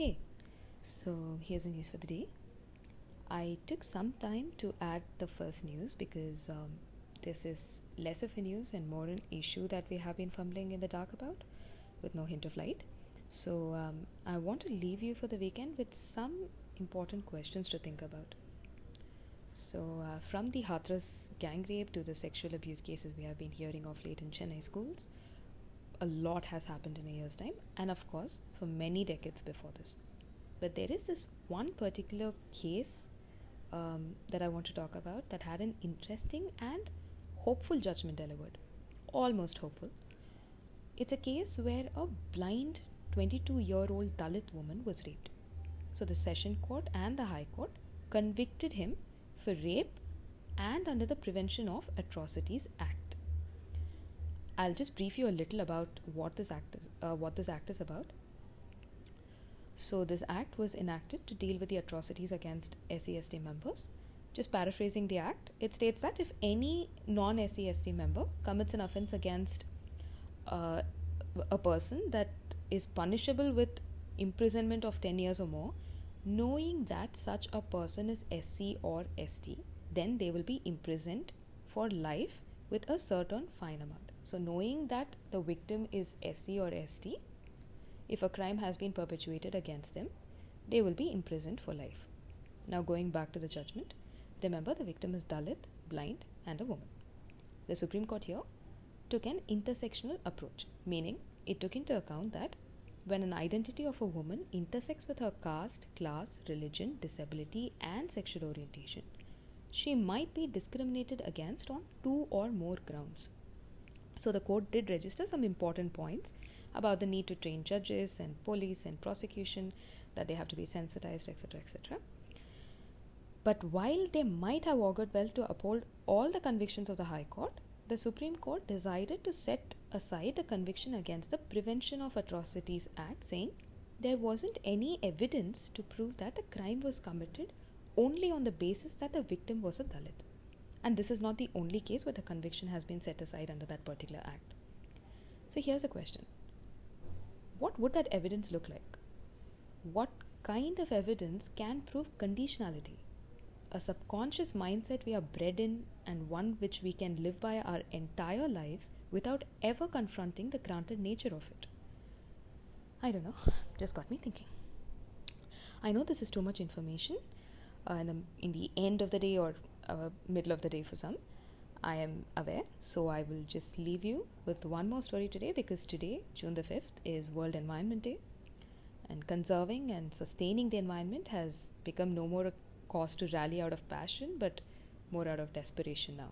Hey, so here's the news for the day. I took some time to add the first news because um, this is less of a news and more an issue that we have been fumbling in the dark about with no hint of light. So um, I want to leave you for the weekend with some important questions to think about. So, uh, from the Hathras gang rape to the sexual abuse cases we have been hearing of late in Chennai schools, a lot has happened in a year's time, and of course, for many decades before this. But there is this one particular case um, that I want to talk about that had an interesting and hopeful judgment delivered. Almost hopeful. It's a case where a blind 22 year old Dalit woman was raped. So the Session Court and the High Court convicted him for rape and under the Prevention of Atrocities Act. I'll just brief you a little about what this act is, uh, what this act is about. So this act was enacted to deal with the atrocities against SC/ST members. Just paraphrasing the act, it states that if any non-SC/ST member commits an offence against uh, a person that is punishable with imprisonment of 10 years or more, knowing that such a person is SC or ST, then they will be imprisoned for life with a certain fine amount. So, knowing that the victim is SC or ST, if a crime has been perpetuated against them, they will be imprisoned for life. Now, going back to the judgment, remember the victim is Dalit, blind, and a woman. The Supreme Court here took an intersectional approach, meaning it took into account that when an identity of a woman intersects with her caste, class, religion, disability, and sexual orientation, she might be discriminated against on two or more grounds. So the court did register some important points about the need to train judges and police and prosecution, that they have to be sensitized, etc., etc. But while they might have augured well to uphold all the convictions of the High Court, the Supreme Court decided to set aside the conviction against the Prevention of Atrocities Act, saying there wasn't any evidence to prove that the crime was committed only on the basis that the victim was a Dalit. And this is not the only case where the conviction has been set aside under that particular act. So here's a question What would that evidence look like? What kind of evidence can prove conditionality? A subconscious mindset we are bred in and one which we can live by our entire lives without ever confronting the granted nature of it. I don't know, just got me thinking. I know this is too much information uh, in, the, in the end of the day or uh, middle of the day for some. I am aware, so I will just leave you with one more story today because today, June the 5th, is World Environment Day. And conserving and sustaining the environment has become no more a cause to rally out of passion but more out of desperation now.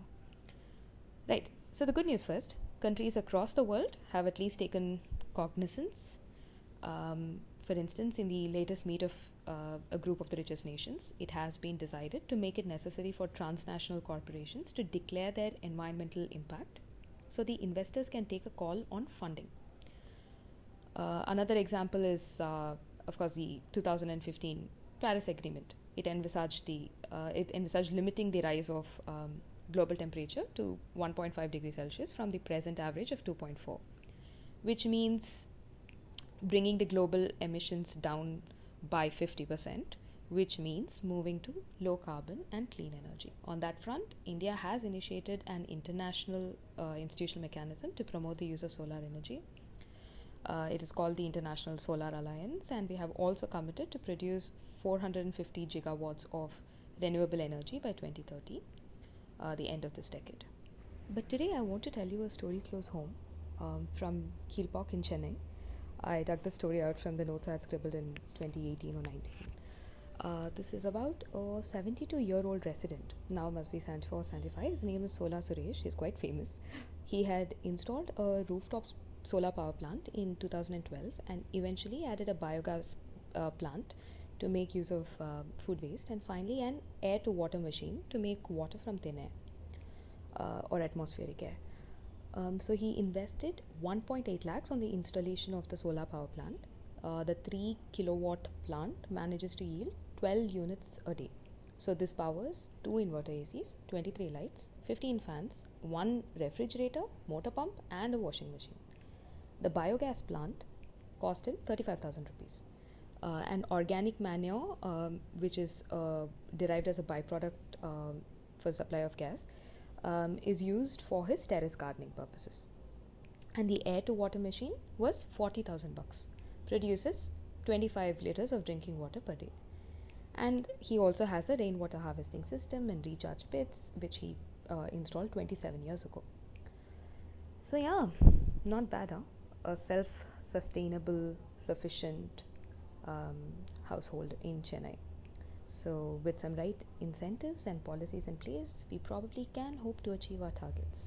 Right, so the good news first countries across the world have at least taken cognizance. Um, for instance, in the latest meet of uh, a group of the richest nations, it has been decided to make it necessary for transnational corporations to declare their environmental impact so the investors can take a call on funding. Uh, another example is, uh, of course, the 2015 Paris Agreement. It envisaged the uh, it envisaged limiting the rise of um, global temperature to 1.5 degrees Celsius from the present average of 2.4, which means bringing the global emissions down by 50%, which means moving to low carbon and clean energy. On that front, India has initiated an international uh, institutional mechanism to promote the use of solar energy. Uh, it is called the International Solar Alliance, and we have also committed to produce 450 gigawatts of renewable energy by 2030 uh, the end of this decade. But today I want to tell you a story close home um, from Kilpauk in Chennai. I dug the story out from the notes I had scribbled in 2018 or 19. Uh, this is about a 72 year old resident, now must be 74 or 75. His name is Solar Suresh, he's quite famous. He had installed a rooftop solar power plant in 2012 and eventually added a biogas uh, plant to make use of uh, food waste, and finally, an air to water machine to make water from thin air uh, or atmospheric air. Um, so he invested 1.8 lakhs on the installation of the solar power plant. Uh, the 3 kilowatt plant manages to yield 12 units a day. So this powers two inverter ACs, 23 lights, 15 fans, one refrigerator, motor pump, and a washing machine. The biogas plant cost him 35,000 rupees. uh, an organic manure, um, which is uh, derived as a byproduct um, for supply of gas, um, is used for his terrace gardening purposes. And the air to water machine was 40,000 bucks. Produces 25 liters of drinking water per day. And he also has a rainwater harvesting system and recharge pits, which he uh, installed 27 years ago. So, yeah, not bad, huh? A self sustainable, sufficient um, household in Chennai. So, with some right incentives and policies in place, we probably can hope to achieve our targets.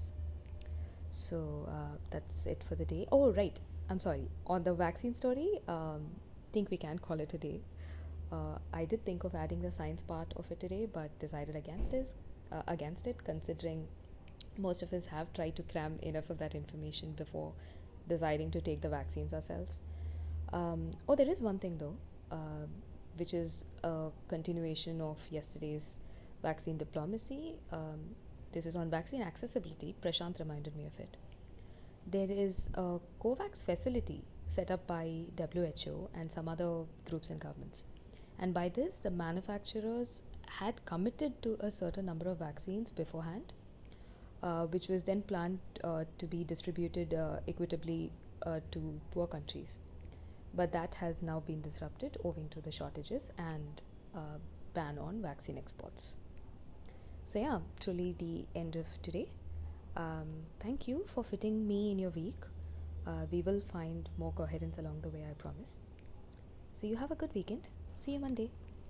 So, uh, that's it for the day. Oh, right, I'm sorry. On the vaccine story, um, think we can call it a day. Uh, I did think of adding the science part of it today, but decided against it. Uh, against it, considering most of us have tried to cram enough of that information before deciding to take the vaccines ourselves. Um, oh, there is one thing though, uh, which is a continuation of yesterday's vaccine diplomacy. Um, this is on vaccine accessibility. Prashant reminded me of it. There is a COVAX facility set up by WHO and some other groups and governments. And by this, the manufacturers had committed to a certain number of vaccines beforehand, uh, which was then planned uh, to be distributed uh, equitably uh, to poor countries. But that has now been disrupted owing to the shortages and uh, ban on vaccine exports. So, yeah, truly the end of today. Um, thank you for fitting me in your week. Uh, we will find more coherence along the way, I promise. So, you have a good weekend. See you Monday.